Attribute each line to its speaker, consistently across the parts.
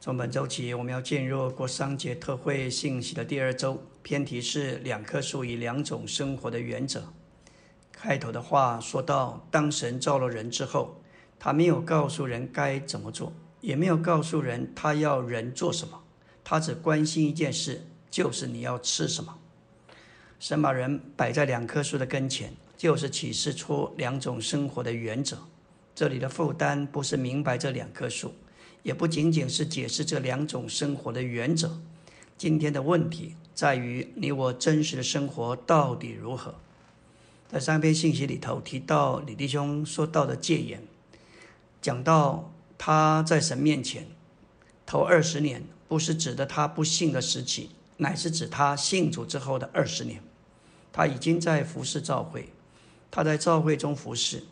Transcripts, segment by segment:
Speaker 1: 从本周起，我们要进入过商节特会信息的第二周，偏题是两棵树与两种生活的原则。开头的话说到，当神造了人之后，他没有告诉人该怎么做，也没有告诉人他要人做什么，他只关心一件事，就是你要吃什么。神把人摆在两棵树的跟前，就是启示出两种生活的原则。这里的负担不是明白这两棵树。也不仅仅是解释这两种生活的原则。今天的问题在于你我真实的生活到底如何？在三篇信息里头提到李弟兄说到的戒严，讲到他在神面前头二十年，不是指的他不幸的时期，乃是指他信主之后的二十年。他已经在服侍教会，他在教会中服侍，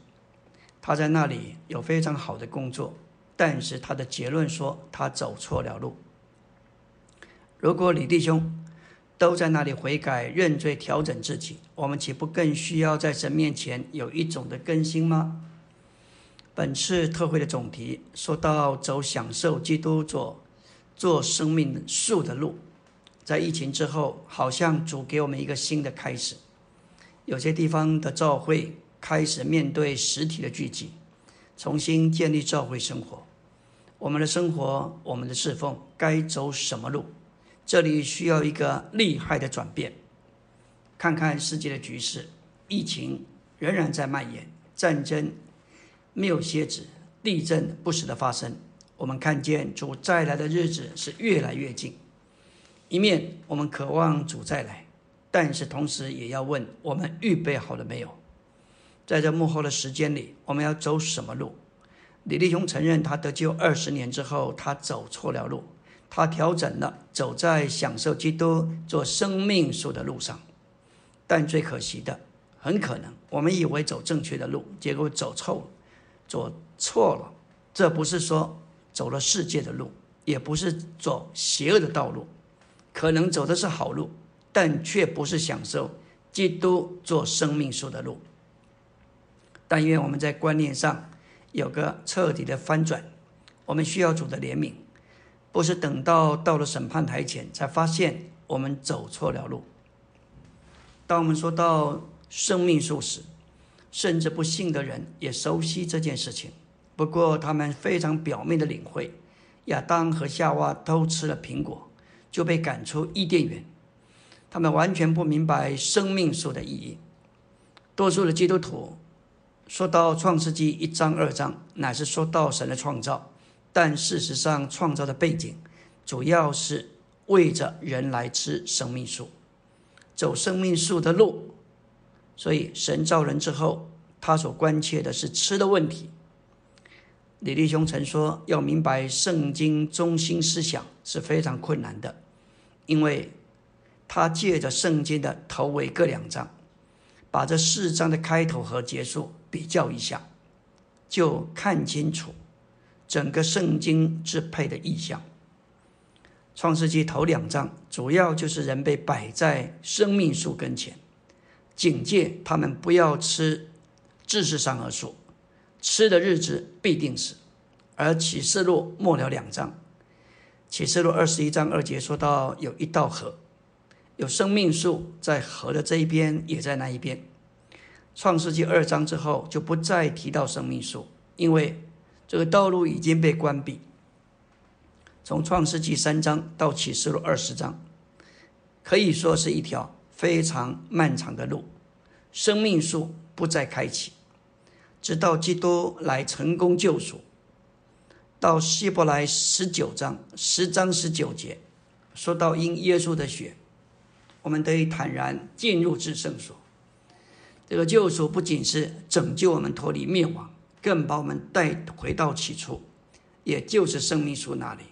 Speaker 1: 他在那里有非常好的工作。但是他的结论说他走错了路。如果李弟兄都在那里悔改、认罪、调整自己，我们岂不更需要在神面前有一种的更新吗？本次特会的总题说到走享受基督做做生命树的路，在疫情之后，好像主给我们一个新的开始。有些地方的教会开始面对实体的聚集，重新建立教会生活。我们的生活，我们的侍奉该走什么路？这里需要一个厉害的转变。看看世界的局势，疫情仍然在蔓延，战争没有歇止，地震不时的发生。我们看见主再来的日子是越来越近。一面我们渴望主再来，但是同时也要问：我们预备好了没有？在这幕后的时间里，我们要走什么路？李立雄承认，他得救二十年之后，他走错了路，他调整了，走在享受基督做生命树的路上。但最可惜的，很可能我们以为走正确的路，结果走错了，走错了。这不是说走了世界的路，也不是走邪恶的道路，可能走的是好路，但却不是享受基督做生命树的路。但愿我们在观念上。有个彻底的翻转，我们需要主的怜悯，不是等到到了审判台前才发现我们走错了路。当我们说到生命树时，甚至不信的人也熟悉这件事情。不过他们非常表面的领会，亚当和夏娃都吃了苹果，就被赶出伊甸园。他们完全不明白生命树的意义。多数的基督徒。说到创世纪一章二章，乃是说到神的创造，但事实上创造的背景主要是为着人来吃生命树，走生命树的路。所以神造人之后，他所关切的是吃的问题。李立兄曾说，要明白圣经中心思想是非常困难的，因为他借着圣经的头尾各两章，把这四章的开头和结束。比较一下，就看清楚整个圣经支配的意象。创世纪头两章主要就是人被摆在生命树跟前，警戒他们不要吃知识上的树，吃的日子必定死。而启示录末了两章，启示录二十一章二节说到有一道河，有生命树在河的这一边，也在那一边。创世纪二章之后就不再提到生命树，因为这个道路已经被关闭。从创世纪三章到启示录二十章，可以说是一条非常漫长的路。生命树不再开启，直到基督来成功救赎。到希伯来十九章十章十九节，说到因耶稣的血，我们得以坦然进入至圣所。这个救赎不仅是拯救我们脱离灭亡，更把我们带回到起初，也就是生命树那里。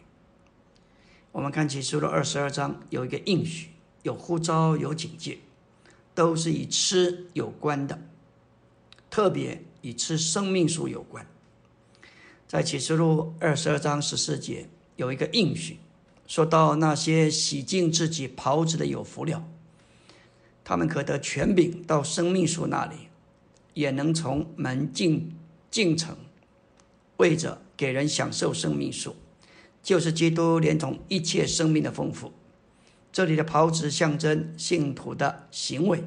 Speaker 1: 我们看起书的二十二章有一个应许，有呼召，有警戒，都是与吃有关的，特别与吃生命树有关。在启示录二十二章十四节有一个应许，说到那些洗净自己袍子的有福了。他们可得权柄到生命树那里，也能从门进进城，为着给人享受生命树，就是基督连同一切生命的丰富。这里的袍子象征信徒的行为，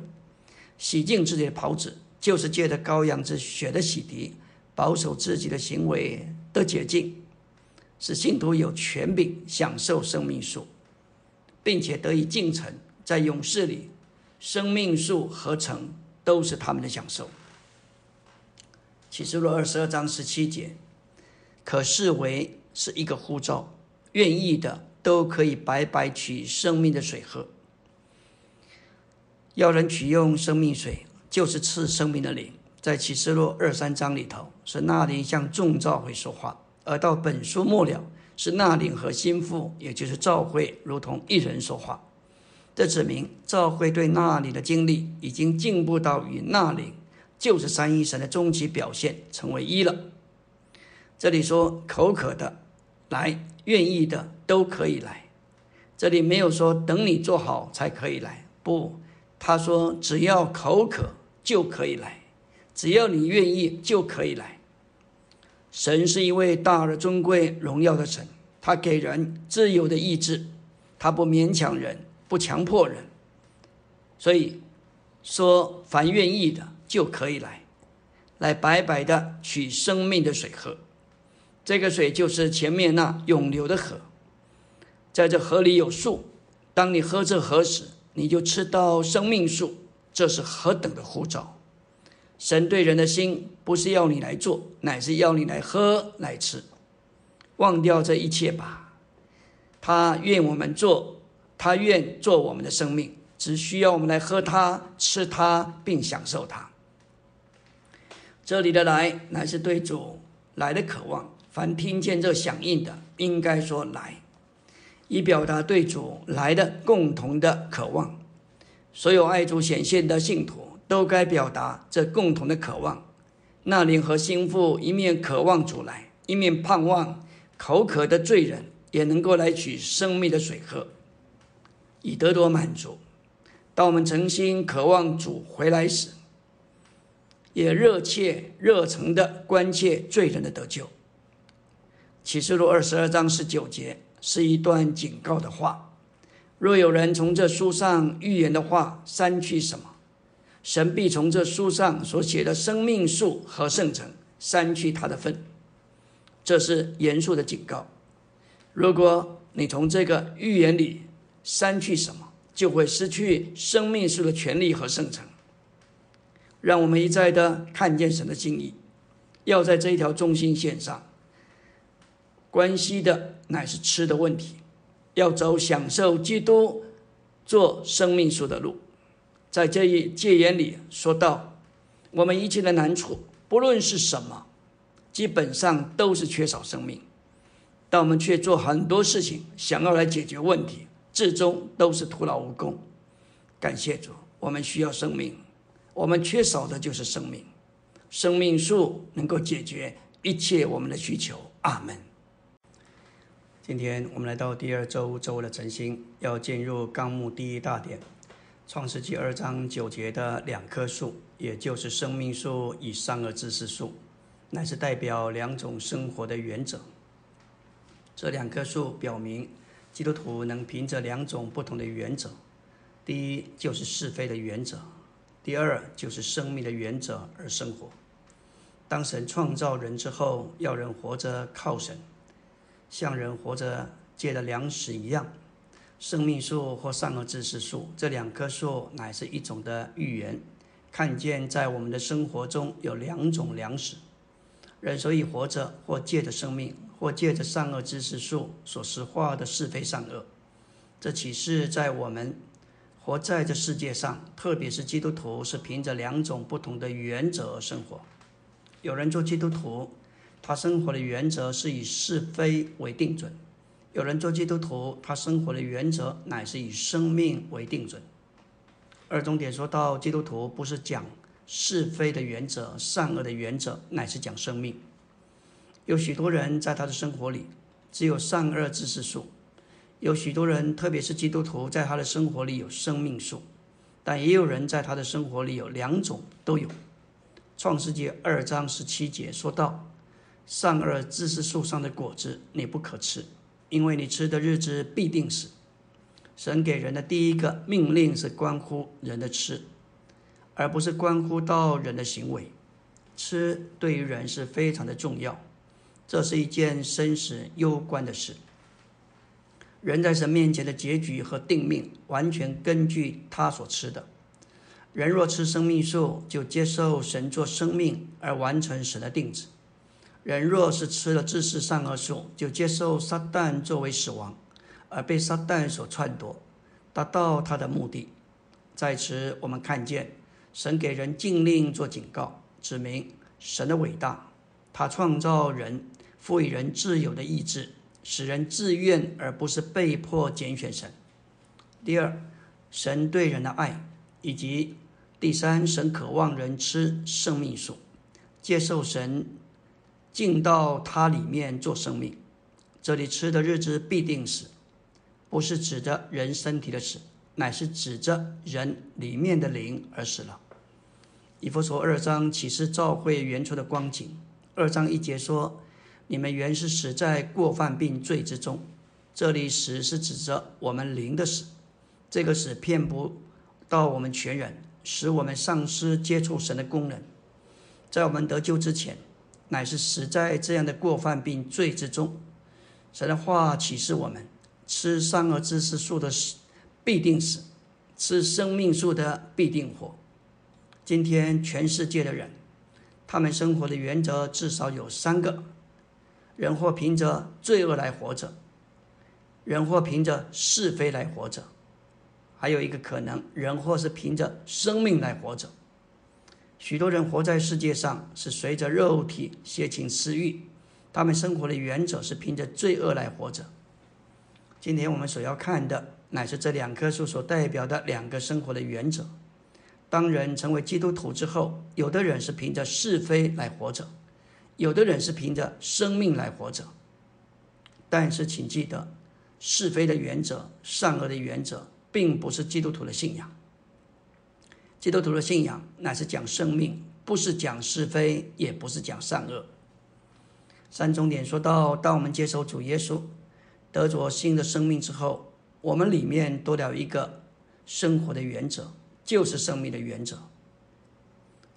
Speaker 1: 洗净自己的袍子，就是借着羔羊之血的洗涤，保守自己的行为的洁净，使信徒有权柄享受生命树，并且得以进城，在勇士里，生命树合成都是他们的享受。启示录二十二章十七节，可视为是一个呼召，愿意的。都可以白白取生命的水喝。要人取用生命水，就是赐生命的灵。在启示录二三章里头，是那灵向众召会说话；而到本书末了，是那灵和心腹，也就是召会，如同一人说话。这指明召会对那里的经历已经进步到与那里，就是三一神的终极表现，成为一了。这里说口渴的来。愿意的都可以来，这里没有说等你做好才可以来，不，他说只要口渴就可以来，只要你愿意就可以来。神是一位大而尊贵、荣耀的神，他给人自由的意志，他不勉强人，不强迫人，所以说凡愿意的就可以来，来白白的取生命的水喝。这个水就是前面那永流的河，在这河里有树，当你喝这河时，你就吃到生命树。这是何等的呼召！神对人的心不是要你来做，乃是要你来喝来吃。忘掉这一切吧，他愿我们做，他愿做我们的生命，只需要我们来喝它、吃它，并享受它。这里的来，乃是对主来的渴望。凡听见这响应的，应该说来，以表达对主来的共同的渴望。所有爱主显现的信徒都该表达这共同的渴望。那灵和心腹一面渴望主来，一面盼望口渴的罪人也能够来取生命的水喝，以得到满足。当我们诚心渴望主回来时，也热切热诚的关切罪人的得救。启示录二十二章十九节是一段警告的话：若有人从这书上预言的话删去什么，神必从这书上所写的生命树和圣城删去他的份。这是严肃的警告。如果你从这个预言里删去什么，就会失去生命树的权利和圣城。让我们一再的看见神的心意，要在这一条中心线上。关系的乃是吃的问题，要走享受基督做生命树的路。在这一戒言里说到，我们一切的难处，不论是什么，基本上都是缺少生命，但我们却做很多事情想要来解决问题，至终都是徒劳无功。感谢主，我们需要生命，我们缺少的就是生命。生命树能够解决一切我们的需求。阿门。今天我们来到第二周周的晨星，要进入纲目第一大点，创世纪二章九节的两棵树，也就是生命树与善恶知识树，乃是代表两种生活的原则。这两棵树表明，基督徒能凭着两种不同的原则：第一就是是非的原则，第二就是生命的原则而生活。当神创造人之后，要人活着靠神。像人活着借的粮食一样，生命树或善恶知识树这两棵树乃是一种的预言，看见在我们的生活中有两种粮食。人所以活着，或借着生命，或借着善恶知识树所实化的是非善恶。这启示在我们活在这世界上，特别是基督徒，是凭着两种不同的原则而生活。有人做基督徒。他生活的原则是以是非为定准。有人做基督徒，他生活的原则乃是以生命为定准。二重点说到，基督徒不是讲是非的原则、善恶的原则，乃是讲生命。有许多人在他的生活里只有善恶知识树；有许多人，特别是基督徒，在他的生活里有生命树。但也有人在他的生活里有两种都有。创世纪二章十七节说到。善恶知识树上的果子你不可吃，因为你吃的日子必定死。神给人的第一个命令是关乎人的吃，而不是关乎到人的行为。吃对于人是非常的重要，这是一件生死攸关的事。人在神面前的结局和定命，完全根据他所吃的。人若吃生命树，就接受神做生命而完成神的定旨；人若是吃了知识善恶树，就接受撒旦作为死亡，而被撒旦所篡夺，达到他的目的。在此，我们看见神给人禁令做警告，指明神的伟大。他创造人，赋予人自由的意志，使人自愿而不是被迫拣选神。第二，神对人的爱，以及。第三，神渴望人吃生命树，接受神进到它里面做生命。这里吃的日子必定死，不是指着人身体的死，乃是指着人里面的灵而死了。以弗所二章启示照会原初的光景。二章一节说：“你们原是死在过犯并罪之中。”这里死是指着我们灵的死，这个死骗不到我们全人。使我们丧失接触神的功能，在我们得救之前，乃是死在这样的过犯并罪之中。神的话启示我们：吃善恶知识树的死必定死，吃生命树的必定活。今天全世界的人，他们生活的原则至少有三个：人或凭着罪恶来活着，人或凭着是非来活着。还有一个可能，人或是凭着生命来活着。许多人活在世界上是随着肉体、邪情、私欲，他们生活的原则是凭着罪恶来活着。今天我们所要看的，乃是这两棵树所代表的两个生活的原则。当人成为基督徒之后，有的人是凭着是非来活着，有的人是凭着生命来活着。但是，请记得，是非的原则、善恶的原则。并不是基督徒的信仰。基督徒的信仰乃是讲生命，不是讲是非，也不是讲善恶。三重点说到，当我们接受主耶稣，得着新的生命之后，我们里面多了一个生活的原则，就是生命的原则。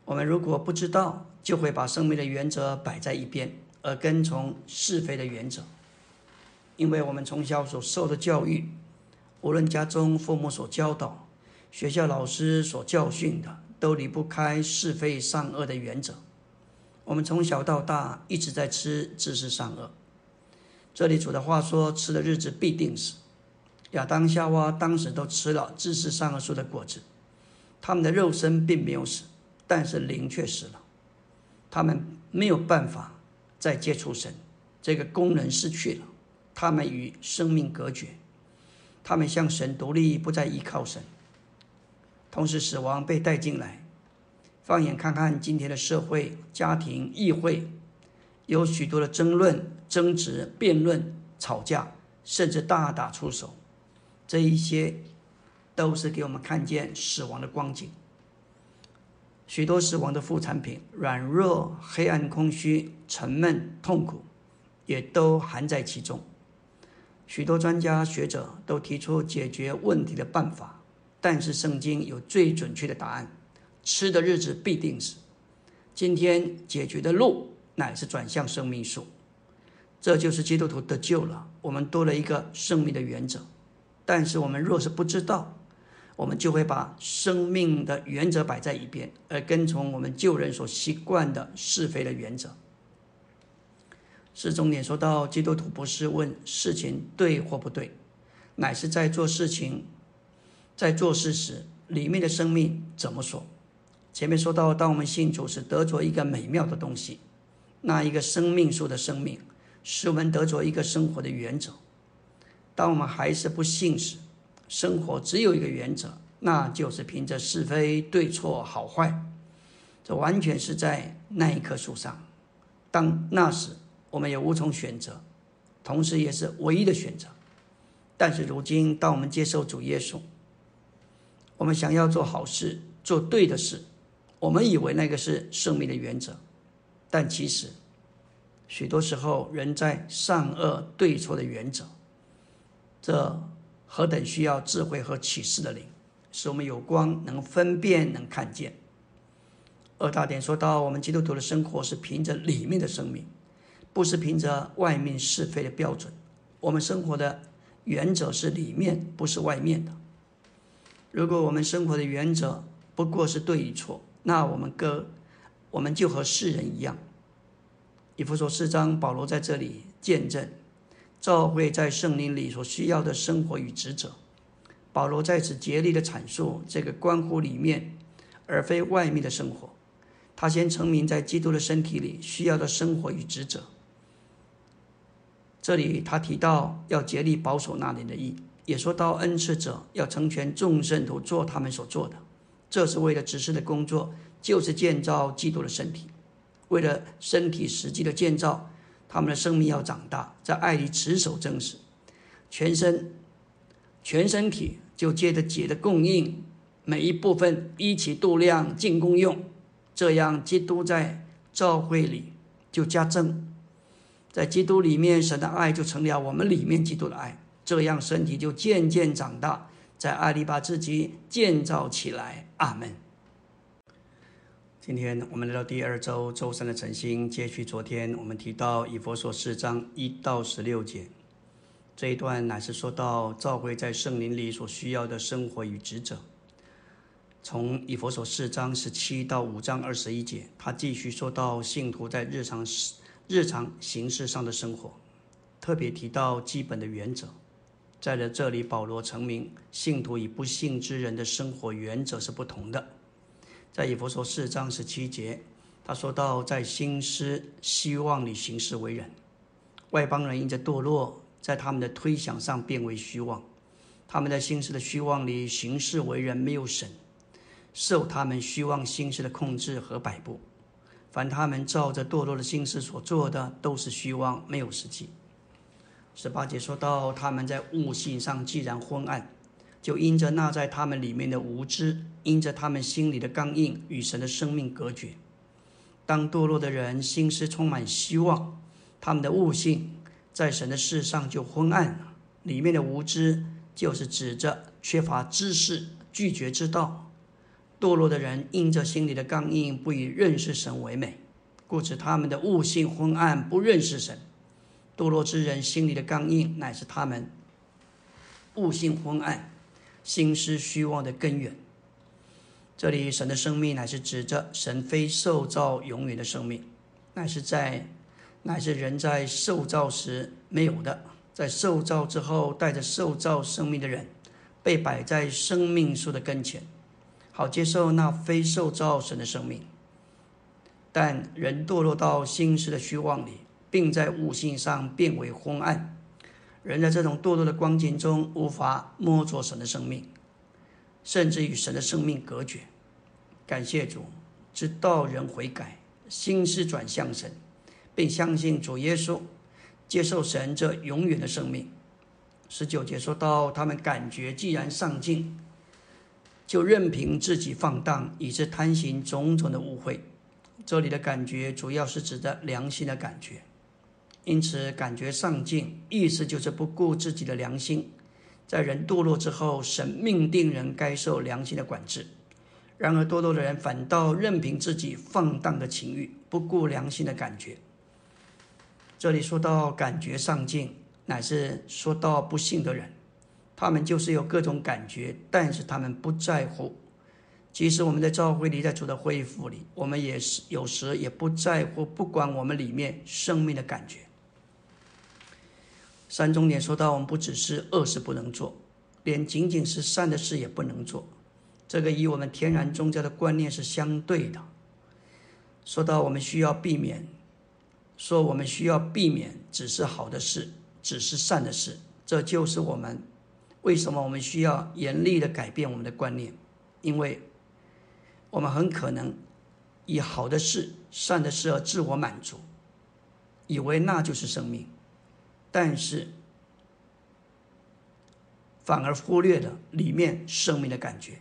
Speaker 1: 我们如果不知道，就会把生命的原则摆在一边，而跟从是非的原则。因为我们从小所受的教育。无论家中父母所教导，学校老师所教训的，都离不开是非善恶的原则。我们从小到大一直在吃知识善恶。这里主的话说：“吃的日子必定死。”亚当夏娃当时都吃了知识善恶树的果子，他们的肉身并没有死，但是灵却死了。他们没有办法再接触神，这个功能失去了，他们与生命隔绝。他们向神独立，不再依靠神。同时，死亡被带进来。放眼看看今天的社会、家庭、议会，有许多的争论、争执、辩论、吵架，甚至大打出手。这一些都是给我们看见死亡的光景。许多死亡的副产品，软弱、黑暗、空虚、沉闷、痛苦，也都含在其中。许多专家学者都提出解决问题的办法，但是圣经有最准确的答案：吃的日子必定死。今天解决的路乃是转向生命树，这就是基督徒得救了。我们多了一个生命的原则，但是我们若是不知道，我们就会把生命的原则摆在一边，而跟从我们旧人所习惯的是非的原则。是重点说到，基督徒不是问事情对或不对，乃是在做事情，在做事时里面的生命怎么说？前面说到，当我们信主时得着一个美妙的东西，那一个生命树的生命，使我们得着一个生活的原则。当我们还是不信时，生活只有一个原则，那就是凭着是非对错好坏，这完全是在那一棵树上。当那时。我们也无从选择，同时也是唯一的选择。但是如今，当我们接受主耶稣，我们想要做好事、做对的事，我们以为那个是生命的原则，但其实，许多时候人在善恶对错的原则，这何等需要智慧和启示的灵，使我们有光，能分辨，能看见。二大点说到，我们基督徒的生活是凭着里面的生命，不是凭着外面是非的标准。我们生活的原则是里面，不是外面的。如果我们生活的原则不过是对与错，那我们跟我们就和世人一样。以弗所四章，保罗在这里见证，教会在圣灵里所需要的生活与职责。保罗在此竭力的阐述这个关乎里面而非外面的生活。他先成名在基督的身体里需要的生活与职责。这里他提到要竭力保守那里的意，也说到恩赐者要成全众圣徒做他们所做的，这是为了指示的工作，就是建造基督的身体。为了身体实际的建造，他们的生命要长大，在爱里持守真实，全身全身体就借着解的供应，每一部分一起度量尽功用，这样基督在教会里就加增，在基督里面神的爱就成了我们里面基督的爱，这样身体就渐渐长大，在爱里把自己建造起来。阿门。今天我们来到第二周周三的晨星，接续昨天我们提到以佛所四章一到十六节这一段，乃是说到教会在圣灵里所需要的生活与职责。从以佛所四章十七到五章二十一节，他继续说到信徒在日常日常形式上的生活，特别提到基本的原则。在了这里，保罗成名，信徒与不信之人的生活原则是不同的。在以弗所四章十七节，他说到，在心思希望里行事为人，外邦人因着堕落，在他们的推想上变为虚妄，他们在心思的虚妄里行事为人，没有神，受他们虚妄心思的控制和摆布。凡他们照着堕落的心思所做的，都是虚妄，没有实际。十八节说到，他们在悟性上既然昏暗。就因着那在他们里面的无知，因着他们心里的刚硬，与神的生命隔绝。当堕落的人心思充满希望，他们的悟性在神的事上就昏暗了。里面的无知，就是指着缺乏知识，拒绝之道。堕落的人因着心里的刚硬，不以认识神为美，故此他们的悟性昏暗，不认识神。堕落之人心里的刚硬，乃是他们悟性昏暗。心思虚妄的根源。这里神的生命乃是指着神非受造永远的生命，乃是在乃是人在受造时没有的，在受造之后带着受造生命的人，被摆在生命树的跟前，好接受那非受造神的生命。但人堕落到心思的虚妄里，并在悟性上变为昏暗。人在这种堕落的光景中，无法摸着神的生命，甚至与神的生命隔绝。感谢主，直到人悔改，心思转向神，并相信主耶稣，接受神这永远的生命。十九节说到，他们感觉既然上进，就任凭自己放荡，以致贪行种种的污秽。这里的感觉，主要是指的良心的感觉。因此，感觉上进，意思就是不顾自己的良心。在人堕落之后，神命定人该受良心的管制。然而，堕落的人反倒任凭自己放荡的情欲，不顾良心的感觉。这里说到感觉上进，乃是说到不幸的人，他们就是有各种感觉，但是他们不在乎。即使我们在教会里，在主的恢复里，我们也是有时也不在乎，不管我们里面生命的感觉。三重点说到，我们不只是恶事不能做，连仅仅是善的事也不能做。这个与我们天然宗教的观念是相对的。说到我们需要避免，说我们需要避免只是好的事，只是善的事，这就是我们为什么我们需要严厉的改变我们的观念，因为我们很可能以好的事、善的事而自我满足，以为那就是生命。但是，反而忽略了里面生命的感觉。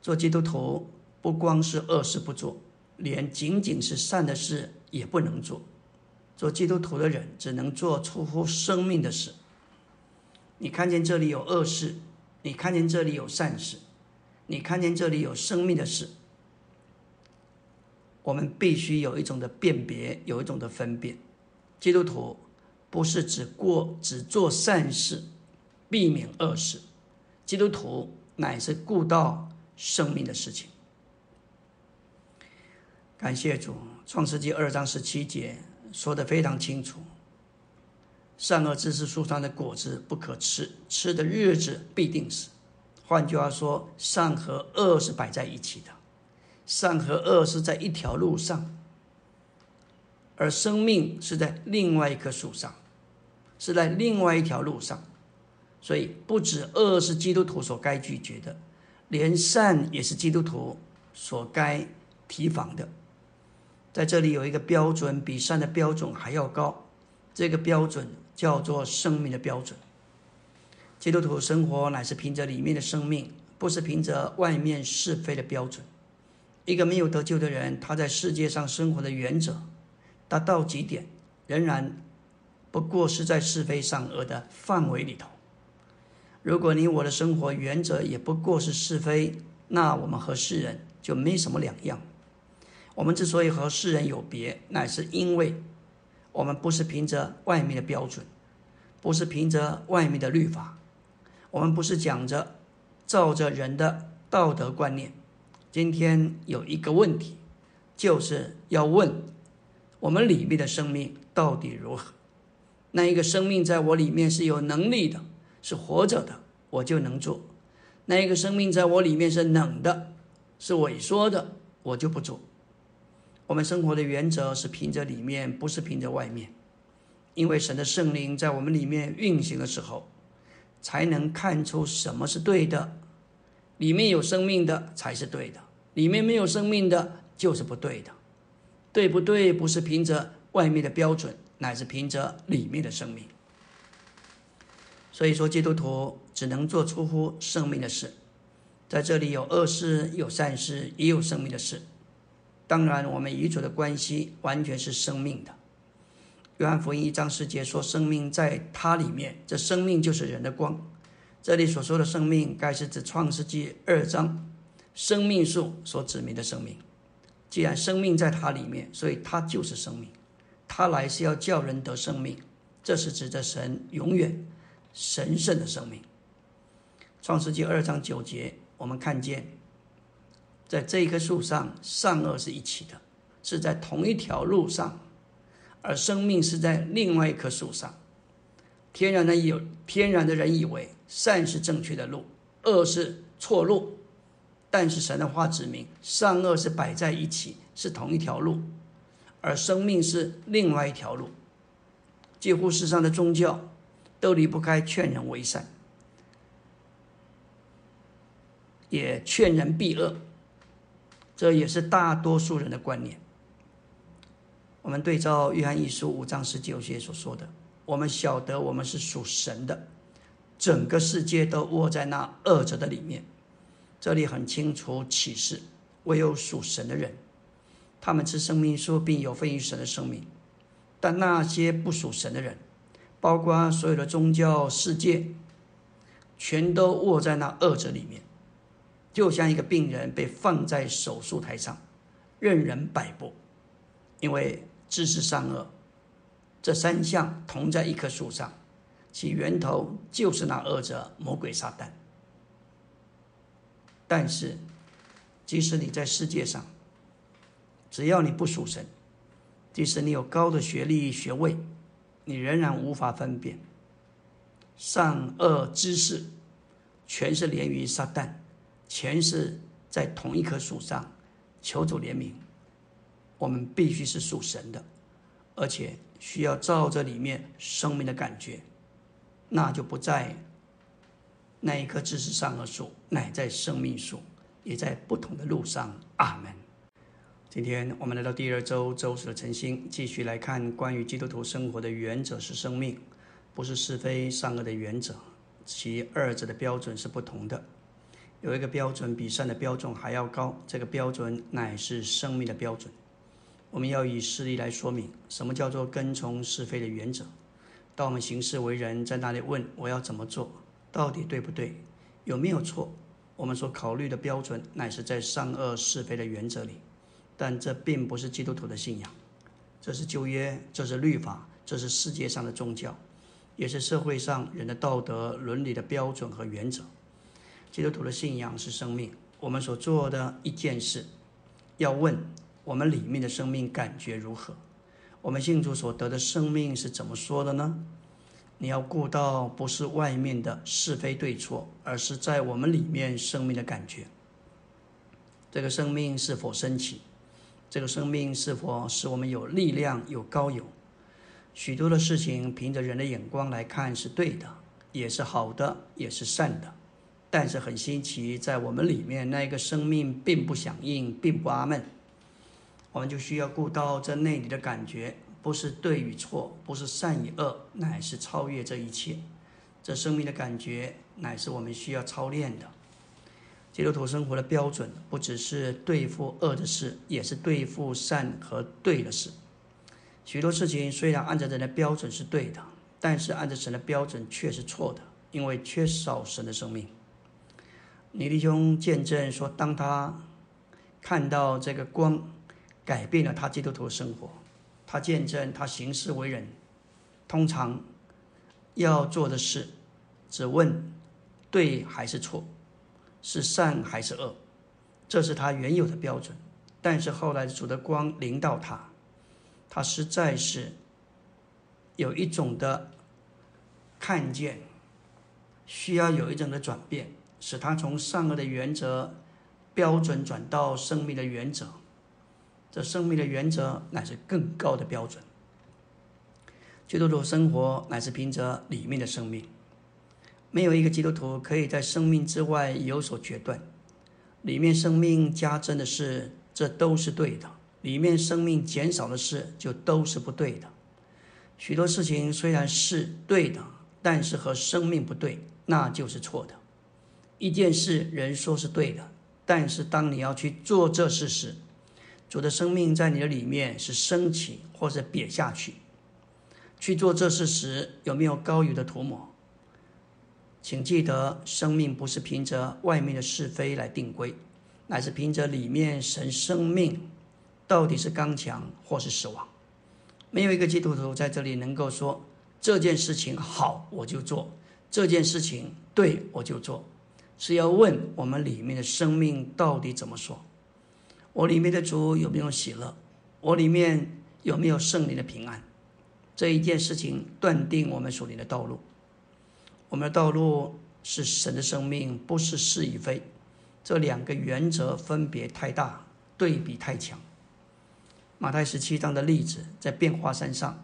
Speaker 1: 做基督徒不光是恶事不做，连仅仅是善的事也不能做。做基督徒的人只能做出乎生命的事。你看见这里有恶事，你看见这里有善事，你看见这里有生命的事。我们必须有一种的辨别，有一种的分辨。基督徒不是只过只做善事，避免恶事。基督徒乃是顾到生命的事情。感谢主，《创世纪二章十七节说的非常清楚：善恶知识树上的果子不可吃，吃的日子必定死。换句话说，善和恶是摆在一起的。善和恶是在一条路上，而生命是在另外一棵树上，是在另外一条路上。所以，不止恶是基督徒所该拒绝的，连善也是基督徒所该提防的。在这里有一个标准，比善的标准还要高，这个标准叫做生命的标准。基督徒生活乃是凭着里面的生命，不是凭着外面是非的标准。一个没有得救的人，他在世界上生活的原则达到极点，仍然不过是在是非善恶的范围里头。如果你我的生活原则也不过是是非，那我们和世人就没什么两样。我们之所以和世人有别，乃是因为我们不是凭着外面的标准，不是凭着外面的律法，我们不是讲着照着人的道德观念。今天有一个问题，就是要问我们里面的生命到底如何？那一个生命在我里面是有能力的，是活着的，我就能做；那一个生命在我里面是冷的，是萎缩的，我就不做。我们生活的原则是凭着里面，不是凭着外面，因为神的圣灵在我们里面运行的时候，才能看出什么是对的。里面有生命的才是对的，里面没有生命的就是不对的。对不对？不是凭着外面的标准，乃是凭着里面的生命。所以说，基督徒只能做出乎生命的事。在这里有恶事，有善事，也有生命的事。当然，我们与主的关系完全是生命的。约翰福音一章十节说：“生命在他里面，这生命就是人的光。”这里所说的生命，该是指创世纪二章生命树所指明的生命。既然生命在它里面，所以它就是生命。他来是要叫人得生命，这是指着神永远神圣的生命。创世纪二章九节，我们看见，在这一棵树上，善恶是一起的，是在同一条路上，而生命是在另外一棵树上。天然的有天然的人以为。善是正确的路，恶是错路。但是神的话指明，善恶是摆在一起，是同一条路，而生命是另外一条路。几乎世上的宗教都离不开劝人为善，也劝人避恶，这也是大多数人的观念。我们对照约翰一书五章十九节所说的，我们晓得我们是属神的。整个世界都握在那恶者的里面，这里很清楚启示，唯有属神的人，他们吃生命树，并有分于神的生命。但那些不属神的人，包括所有的宗教世界，全都握在那恶者里面，就像一个病人被放在手术台上，任人摆布，因为知识善恶这三项同在一棵树上。其源头就是那恶者魔鬼撒旦。但是，即使你在世界上，只要你不属神，即使你有高的学历学位，你仍然无法分辨善恶之事，全是连于撒旦，全是在同一棵树上。求主怜悯，我们必须是属神的，而且需要照着里面生命的感觉。那就不在那一棵知识善恶树，乃在生命树，也在不同的路上。阿门。今天我们来到第二周周四的晨星，继续来看关于基督徒生活的原则是生命，不是是非善恶的原则，其二者的标准是不同的。有一个标准比善的标准还要高，这个标准乃是生命的标准。我们要以事例来说明什么叫做跟从是非的原则。当我们行事为人，在那里问我要怎么做，到底对不对，有没有错？我们所考虑的标准乃是在善恶是非的原则里，但这并不是基督徒的信仰，这是旧约，这是律法，这是世界上的宗教，也是社会上人的道德伦理的标准和原则。基督徒的信仰是生命，我们所做的一件事，要问我们里面的生命感觉如何。我们信主所得的生命是怎么说的呢？你要顾到不是外面的是非对错，而是在我们里面生命的感觉。这个生命是否升起？这个生命是否使我们有力量、有高有？许多的事情凭着人的眼光来看是对的，也是好的，也是善的。但是很新奇，在我们里面那一个生命并不响应，并不阿闷。我们就需要顾到这内里的感觉，不是对与错，不是善与恶，乃是超越这一切。这生命的感觉，乃是我们需要操练的。基督徒生活的标准，不只是对付恶的事，也是对付善和对的事。许多事情虽然按照人的标准是对的，但是按照神的标准却是错的，因为缺少神的生命。尼弟兄见证说，当他看到这个光。改变了他基督徒的生活，他见证他行事为人，通常要做的事，只问对还是错，是善还是恶，这是他原有的标准。但是后来主的光临到他，他实在是有一种的看见，需要有一种的转变，使他从善恶的原则标准转到生命的原则。这生命的原则乃是更高的标准。基督徒生活乃是凭着里面的生命，没有一个基督徒可以在生命之外有所决断。里面生命加增的事，这都是对的；里面生命减少的事，就都是不对的。许多事情虽然是对的，但是和生命不对，那就是错的。一件事人说是对的，但是当你要去做这事时，主的生命在你的里面是升起或者瘪下去，去做这事时有没有高于的涂抹？请记得，生命不是凭着外面的是非来定规，乃是凭着里面神生命到底是刚强或是死亡。没有一个基督徒在这里能够说这件事情好我就做，这件事情对我就做，是要问我们里面的生命到底怎么说。我里面的主有没有喜乐？我里面有没有圣灵的平安？这一件事情断定我们属灵的道路。我们的道路是神的生命，不是是与非。这两个原则分别太大，对比太强。马太十七章的例子在变化山上，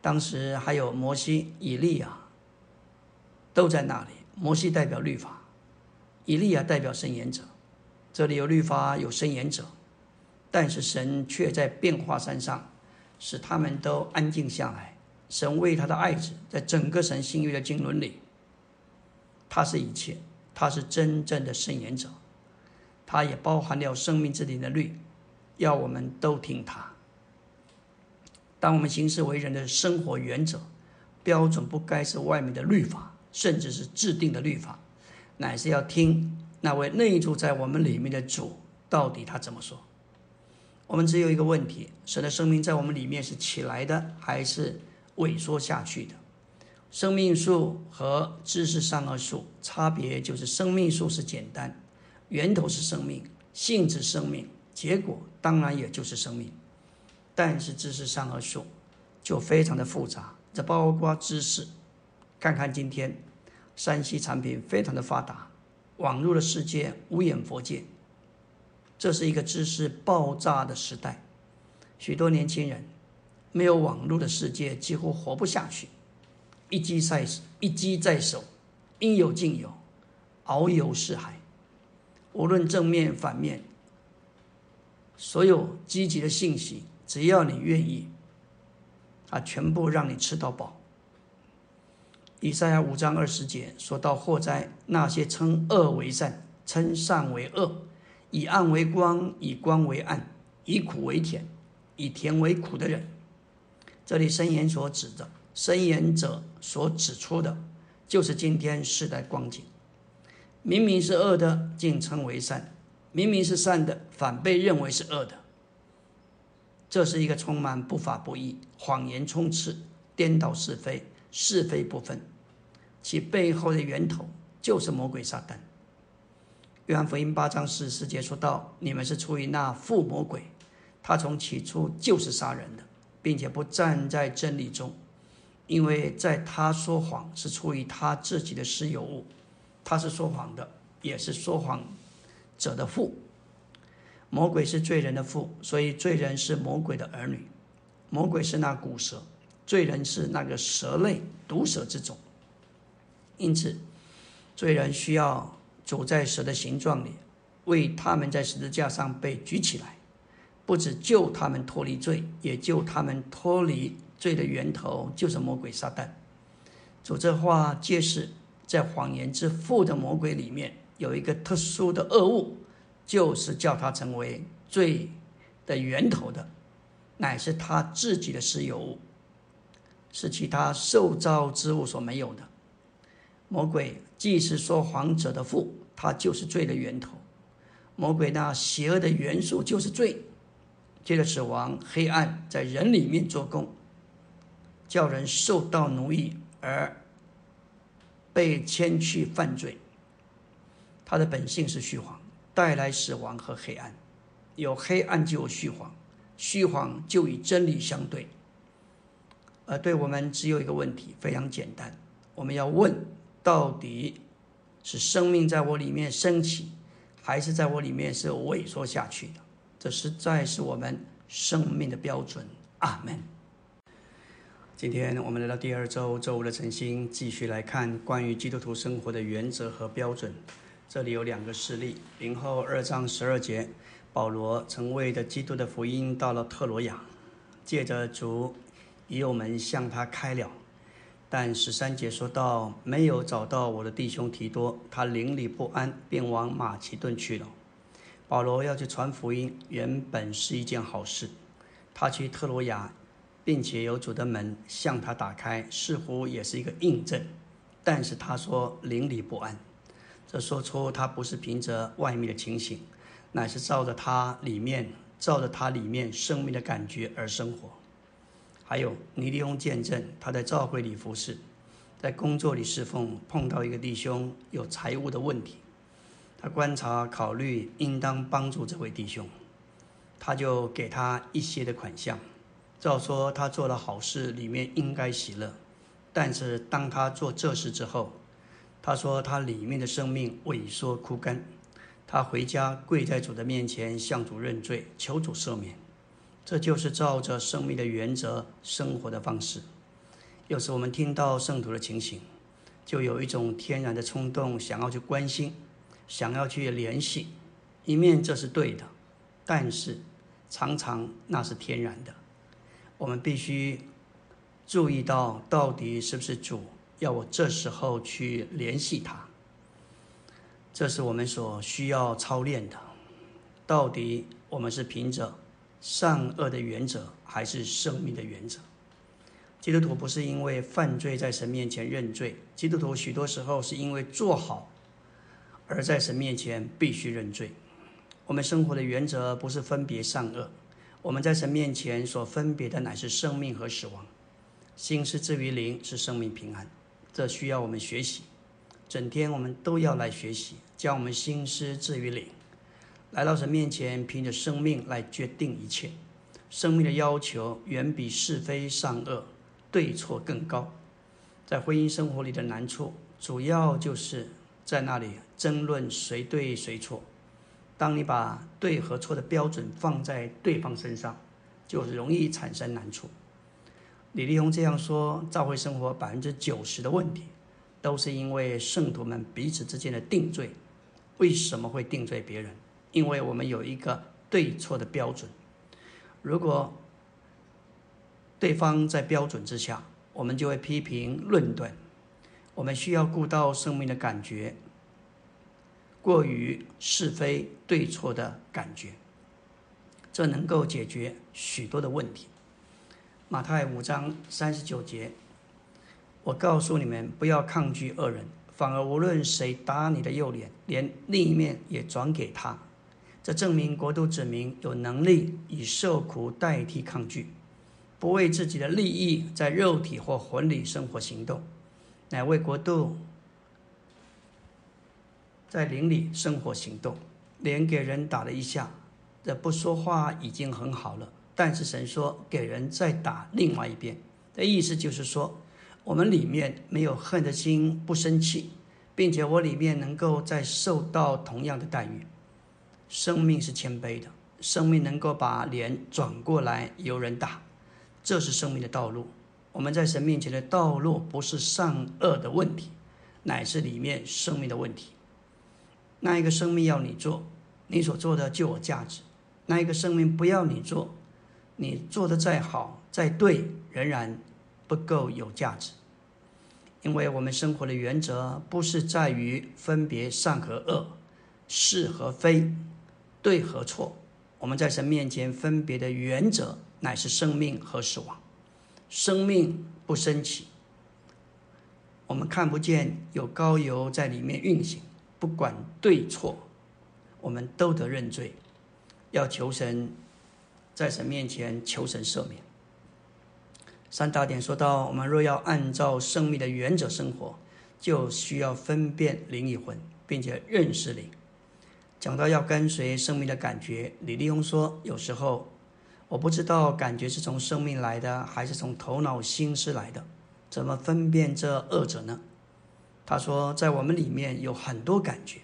Speaker 1: 当时还有摩西、以利亚都在那里。摩西代表律法，以利亚代表圣言者。这里有律法，有伸言者，但是神却在变化山上，使他们都安静下来。神为他的爱子，在整个神新约的经纶里，他是一切，他是真正的圣言者，他也包含了生命之灵的律，要我们都听他。当我们行事为人的生活原则标准，不该是外面的律法，甚至是制定的律法，乃是要听。那位内住在我们里面的主，到底他怎么说？我们只有一个问题：神的生命在我们里面是起来的，还是萎缩下去的？生命树和知识善恶树差别就是：生命树是简单，源头是生命，性质生命，结果当然也就是生命。但是知识善恶树就非常的复杂，这包括知识。看看今天，山西产品非常的发达。网络的世界无眼佛界，这是一个知识爆炸的时代。许多年轻人没有网络的世界几乎活不下去。一机在一机在手，应有尽有，遨游四海。无论正面反面，所有积极的信息，只要你愿意，啊，全部让你吃到饱。以赛亚五章二十节说到祸灾那些称恶为善、称善为恶、以暗为光、以光为暗、以苦为甜、以甜为苦的人。这里申言所指的申言者所指出的，就是今天世代光景。明明是恶的，竟称为善；明明是善的，反被认为是恶的。这是一个充满不法不义、谎言充斥、颠倒是非、是非不分，其背后的源头就是魔鬼撒旦。约翰福音八章十四节说道：“你们是出于那父魔鬼，他从起初就是杀人的，并且不站在真理中，因为在他说谎是出于他自己的私有物。”他是说谎的，也是说谎者的父。魔鬼是罪人的父，所以罪人是魔鬼的儿女。魔鬼是那古蛇，罪人是那个蛇类毒蛇之种。因此，罪人需要走在蛇的形状里，为他们在十字架上被举起来，不止救他们脱离罪，也救他们脱离罪的源头，就是魔鬼撒旦。主这话揭示。在谎言之父的魔鬼里面有一个特殊的恶物，就是叫他成为罪的源头的，乃是他自己的私有物，是其他受造之物所没有的。魔鬼既是说谎者的父，他就是罪的源头。魔鬼那邪恶的元素就是罪，借着死亡、黑暗在人里面做工，叫人受到奴役而。被牵去犯罪，他的本性是虚谎，带来死亡和黑暗。有黑暗就有虚谎，虚谎就与真理相对。而对我们只有一个问题，非常简单：我们要问，到底是生命在我里面升起，还是在我里面是萎缩下去的？这实在是我们生命的标准。阿门。今天我们来到第二周周五的晨星，继续来看关于基督徒生活的原则和标准。这里有两个事例：零后二章十二节，保罗曾为的基督的福音到了特罗亚，借着主已有门向他开了。但十三节说到，没有找到我的弟兄提多，他邻里不安，便往马其顿去了。保罗要去传福音，原本是一件好事。他去特罗亚。并且有主的门向他打开，似乎也是一个印证。但是他说邻里不安，这说出他不是凭着外面的情形，乃是照着他里面、照着他里面生命的感觉而生活。还有尼利翁见证他在教会里服侍，在工作里侍奉，碰到一个弟兄有财务的问题，他观察考虑应当帮助这位弟兄，他就给他一些的款项。照说他做了好事，里面应该喜乐。但是当他做这事之后，他说他里面的生命萎缩枯干。他回家跪在主的面前，向主认罪，求主赦免。这就是照着生命的原则生活的方式。有时我们听到圣徒的情形，就有一种天然的冲动，想要去关心，想要去联系。一面这是对的，但是常常那是天然的。我们必须注意到，到底是不是主要我这时候去联系他？这是我们所需要操练的。到底我们是凭着善恶的原则，还是生命的原则？基督徒不是因为犯罪在神面前认罪，基督徒许多时候是因为做好而在神面前必须认罪。我们生活的原则不是分别善恶。我们在神面前所分别的乃是生命和死亡，心是至于灵，是生命平安。这需要我们学习，整天我们都要来学习，将我们心思置于灵，来到神面前，凭着生命来决定一切。生命的要求远比是非善恶、对错更高。在婚姻生活里的难处，主要就是在那里争论谁对谁错。当你把对和错的标准放在对方身上，就容易产生难处。李立宏这样说：，教会生活百分之九十的问题，都是因为圣徒们彼此之间的定罪。为什么会定罪别人？因为我们有一个对错的标准。如果对方在标准之下，我们就会批评论断。我们需要顾到生命的感觉。过于是非对错的感觉，这能够解决许多的问题。马太五章三十九节，我告诉你们，不要抗拒恶人，反而无论谁打你的右脸，连另一面也转给他。这证明国度子民有能力以受苦代替抗拒，不为自己的利益在肉体或魂里生活行动，乃为国度在灵里生活行动。连给人打了一下，这不说话已经很好了。但是神说，给人再打另外一边，的意思就是说，我们里面没有恨的心，不生气，并且我里面能够再受到同样的待遇。生命是谦卑的，生命能够把脸转过来由人打，这是生命的道路。我们在神面前的道路不是善恶的问题，乃是里面生命的问题。那一个生命要你做，你所做的就有价值；那一个生命不要你做，你做的再好再对，仍然不够有价值。因为我们生活的原则不是在于分别善和恶、是和非、对和错。我们在神面前分别的原则乃是生命和死亡。生命不升起，我们看不见有高油在里面运行。不管对错，我们都得认罪，要求神在神面前求神赦免。三大点说到，我们若要按照生命的原则生活，就需要分辨灵与魂，并且认识灵。讲到要跟随生命的感觉，李立庸说，有时候我不知道感觉是从生命来的，还是从头脑心思来的，怎么分辨这二者呢？他说，在我们里面有很多感觉，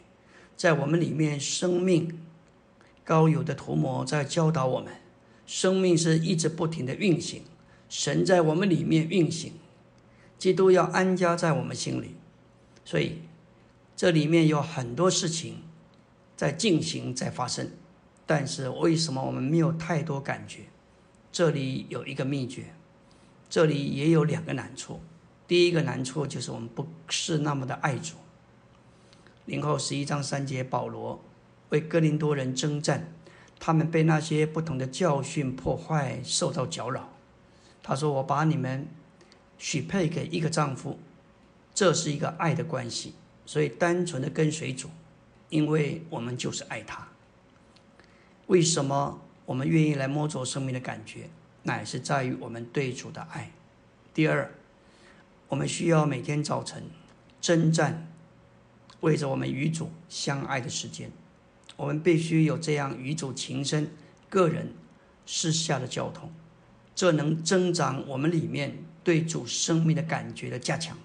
Speaker 1: 在我们里面，生命高有的涂抹在教导我们，生命是一直不停的运行，神在我们里面运行，基督要安家在我们心里，所以这里面有很多事情在进行，在发生，但是为什么我们没有太多感觉？这里有一个秘诀，这里也有两个难处。第一个难处就是我们不是那么的爱主。零后十一章三节，保罗为哥林多人征战，他们被那些不同的教训破坏，受到搅扰。他说：“我把你们许配给一个丈夫，这是一个爱的关系，所以单纯的跟随主，因为我们就是爱他。为什么我们愿意来摸着生命的感觉，乃是在于我们对主的爱。第二。”我们需要每天早晨征战，为着我们与主相爱的时间。我们必须有这样与主情深、个人私下的交通，这能增长我们里面对主生命的感觉的加强。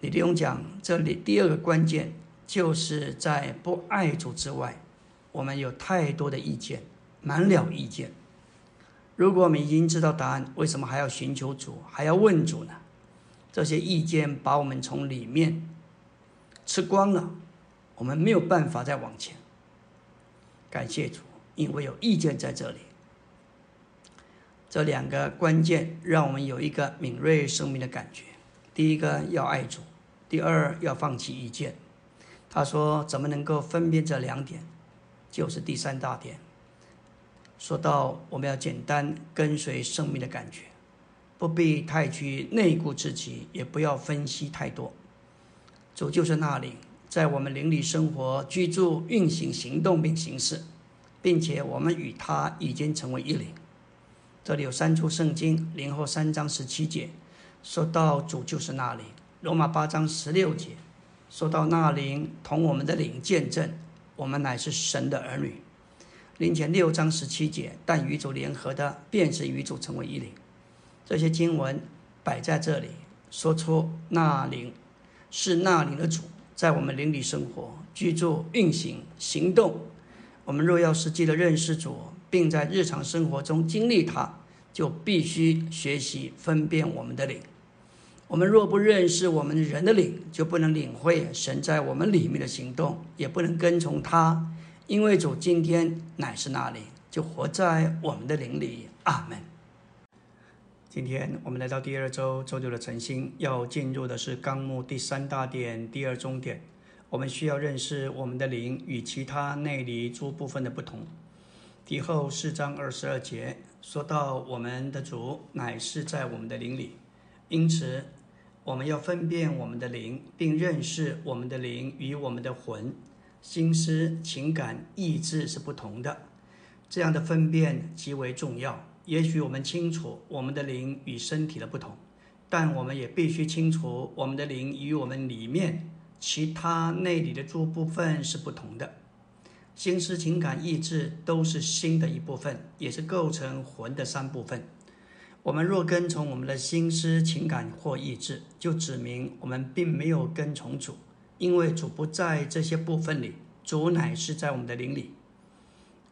Speaker 1: 李立勇讲，这里第二个关键就是在不爱主之外，我们有太多的意见，满了意见。如果我们已经知道答案，为什么还要寻求主，还要问主呢？这些意见把我们从里面吃光了，我们没有办法再往前。感谢主，因为有意见在这里。这两个关键让我们有一个敏锐生命的感觉：第一个要爱主，第二要放弃意见。他说：“怎么能够分辨这两点？就是第三大点。”说到我们要简单跟随生命的感觉，不必太去内顾自己，也不要分析太多。主就是那里，在我们灵里生活、居住、运行、行动并行事，并且我们与他已经成为一灵。这里有三处圣经，零后三章十七节，说到主就是那里；罗马八章十六节，说到那灵同我们的灵见证，我们乃是神的儿女。灵前六章十七节，但与主联合的，便是与主成为一灵。这些经文摆在这里，说出那灵是那灵的主，在我们灵里生活、居住、运行、行动。我们若要实际的认识主，并在日常生活中经历他，就必须学习分辨我们的灵。我们若不认识我们人的灵，就不能领会神在我们里面的行动，也不能跟从他。因为主今天乃是那里，就活在我们的灵里。阿门。今天我们来到第二周周六的晨星，要进入的是纲目第三大点第二中点。我们需要认识我们的灵与其他内里诸部分的不同。题后四章二十二节说到，我们的主乃是在我们的灵里，因此，我们要分辨我们的灵，并认识我们的灵与我们的魂、心思、情感、意志是不同的。这样的分辨极为重要。也许我们清楚我们的灵与身体的不同，但我们也必须清楚我们的灵与我们里面其他内里的诸部分是不同的。心思、情感、意志都是心的一部分，也是构成魂的三部分。我们若跟从我们的心思、情感或意志，就指明我们并没有跟从主，因为主不在这些部分里，主乃是在我们的灵里。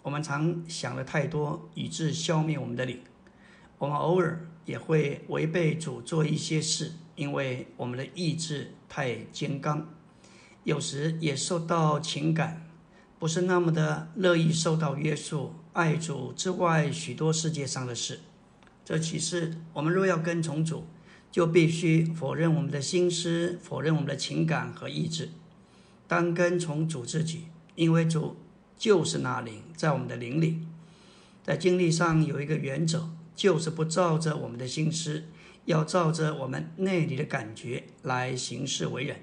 Speaker 1: 我们常想的太多，以致消灭我们的灵。我们偶尔也会违背主做一些事，因为我们的意志太坚刚，有时也受到情感，不是那么的乐意受到约束，爱主之外许多世界上的事。这启示，我们若要跟从主，就必须否认我们的心思，否认我们的情感和意志，当跟从主自己，因为主就是那灵，在我们的灵里。在经历上有一个原则，就是不照着我们的心思，要照着我们内里的感觉来行事为人。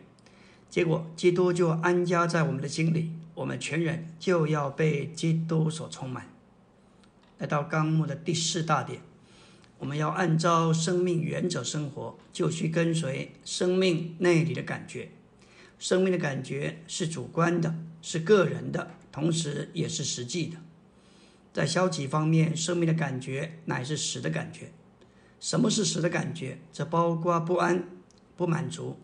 Speaker 1: 结果，基督就安家在我们的心里，我们全人就要被基督所充满。来到纲目的第四大点。我们要按照生命原则生活，就需跟随生命内里的感觉。生命的感觉是主观的，是个人的，同时也是实际的。在消极方面，生命的感觉乃是死的感觉。什么是死的感觉？这包括不安、不满足、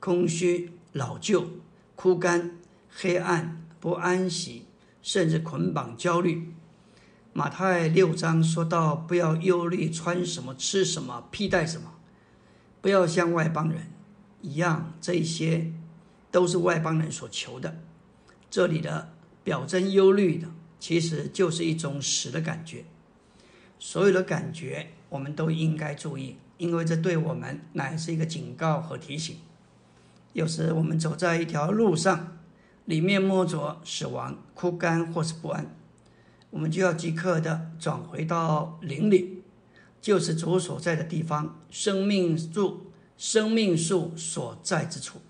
Speaker 1: 空虚、老旧、枯干、黑暗、不安息，甚至捆绑、焦虑。马太六章说到：“不要忧虑穿什么、吃什么、披戴什么，不要像外邦人一样。这些都是外邦人所求的。这里的表征忧虑的，其实就是一种死的感觉。所有的感觉，我们都应该注意，因为这对我们乃是一个警告和提醒。有时我们走在一条路上，里面摸着死亡、枯干或是不安。”我们就要即刻的转回到灵里，就是主所在的地方，生命树、生命树所在之处。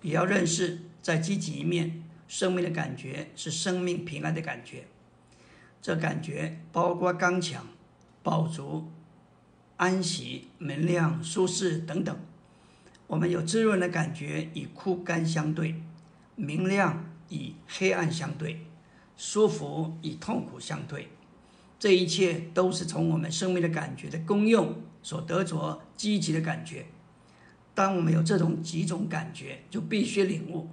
Speaker 1: 也要认识，在积极一面，生命的感觉是生命平安的感觉。这感觉包括刚强、饱足、安息、明亮、舒适等等。我们有滋润的感觉，与枯干相对；明亮与黑暗相对。舒服与痛苦相对，这一切都是从我们生命的感觉的功用所得着积极的感觉。当我们有这种几种感觉，就必须领悟，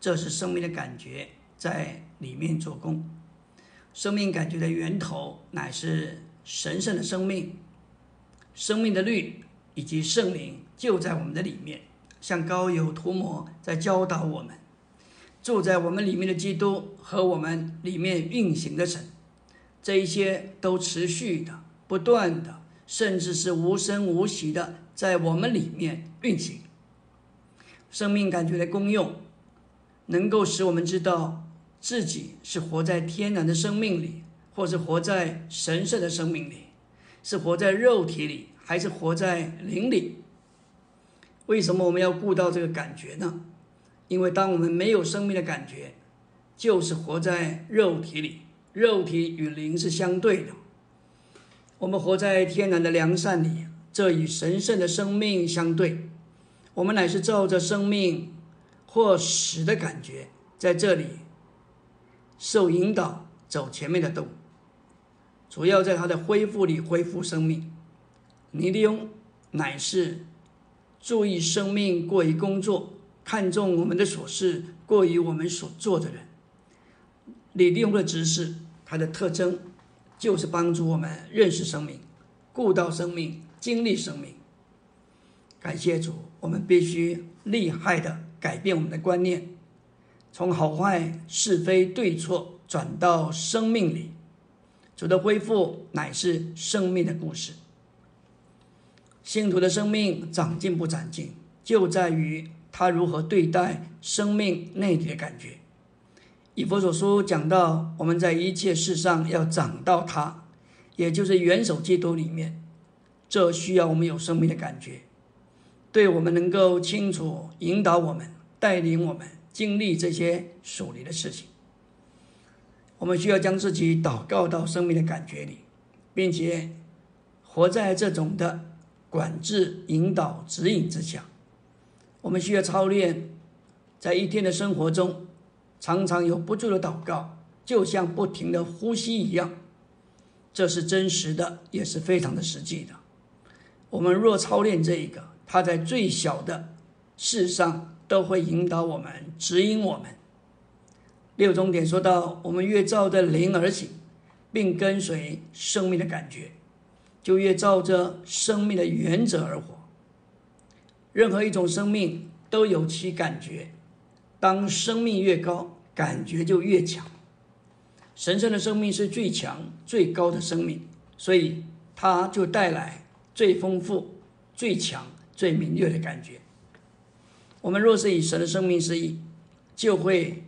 Speaker 1: 这是生命的感觉在里面做工。生命感觉的源头乃是神圣的生命，生命的律以及圣灵就在我们的里面，像膏油涂抹，在教导我们。住在我们里面的基督和我们里面运行的神，这一些都持续的、不断的，甚至是无声无息的在我们里面运行。生命感觉的功用，能够使我们知道自己是活在天然的生命里，或是活在神圣的生命里，是活在肉体里，还是活在灵里？为什么我们要顾到这个感觉呢？因为当我们没有生命的感觉，就是活在肉体里，肉体与灵是相对的。我们活在天然的良善里，这与神圣的生命相对。我们乃是照着生命或死的感觉，在这里受引导走前面的路，主要在他的恢复里恢复生命。尼利翁乃是注意生命过于工作。看重我们的所事过于我们所做的人，李利用的知识，它的特征就是帮助我们认识生命、顾到生命、经历生命。感谢主，我们必须厉害的改变我们的观念，从好坏、是非、对错转到生命里。主的恢复乃是生命的故事。信徒的生命长进不长进，就在于。他如何对待生命内里的感觉？以佛所书讲到，我们在一切事上要长到他，也就是元首基督里面，这需要我们有生命的感觉，对我们能够清楚引导我们、带领我们经历这些属灵的事情。我们需要将自己祷告到生命的感觉里，并且活在这种的管制、引导、指引之下。我们需要操练，在一天的生活中，常常有不住的祷告，就像不停的呼吸一样。这是真实的，也是非常的实际的。我们若操练这一个，它在最小的事上都会引导我们、指引我们。六重点说到，我们越照着灵而行，并跟随生命的感觉，就越照着生命的原则而活。任何一种生命都有其感觉，当生命越高，感觉就越强。神圣的生命是最强、最高的生命，所以它就带来最丰富、最强、最敏锐的感觉。我们若是以神的生命示意，就会。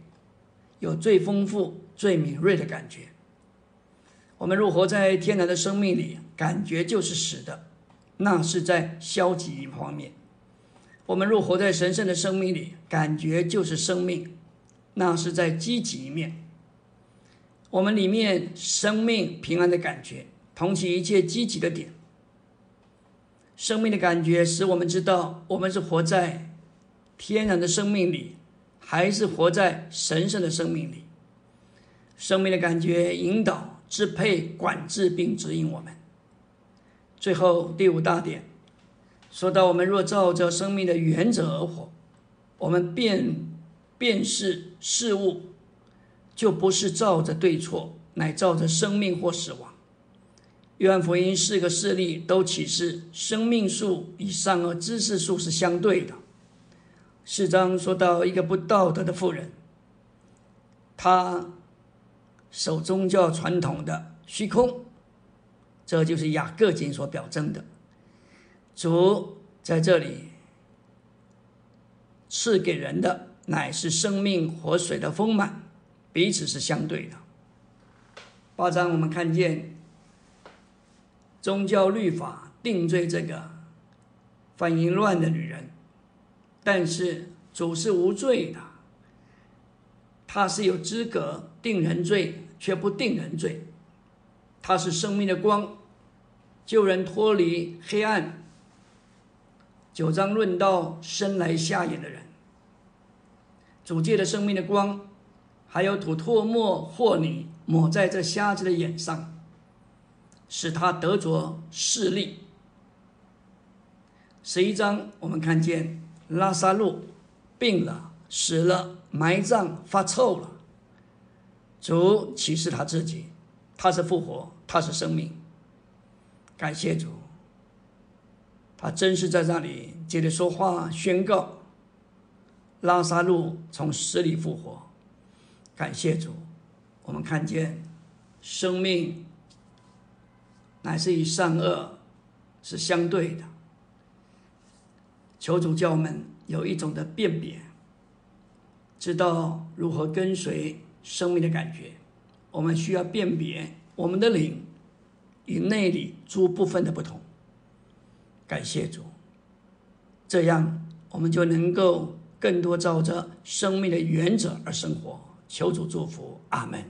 Speaker 1: 有最丰富、最敏锐的感觉。我们若活在天然的生命里，感觉就是死的，那是在消极方面；我们若活在神圣的生命里，感觉就是生命，那是在积极一面。我们里面生命平安的感觉，同其一切积极的点。生命的感觉使我们知道，我们是活在天然的生命里。还是活在神圣的生命里，生命的感觉引导、支配、管制并指引我们。最后第五大点说到：我们若照着生命的原则而活，我们辨辨识事物，就不是照着对错，乃照着生命或死亡。约翰福音四个事例都启示，生命数与善恶知识数是相对的。四章说到一个不道德的妇人，她守宗教传统的虚空，这就是雅各经所表征的。主在这里赐给人的乃是生命活水的丰满，彼此是相对的。八章我们看见宗教律法定罪这个犯淫乱的女人。但是主是无罪的，他是有资格定人罪，却不定人罪。他是生命的光，救人脱离黑暗。九章论到生来瞎眼的人，主借的生命的光，还有吐唾沫或泥抹在这瞎子的眼上，使他得着视力。十一章我们看见。拉萨路病了，死了，埋葬，发臭了。主启示他自己，他是复活，他是生命。感谢主，他真是在那里接着说话，宣告拉萨路从死里复活。感谢主，我们看见生命乃是与善恶是相对的。求主教我们有一种的辨别，知道如何跟随生命的感觉。我们需要辨别我们的灵与内里诸部分的不同。感谢主，这样我们就能够更多照着生命的原则而生活。求主祝福，阿门。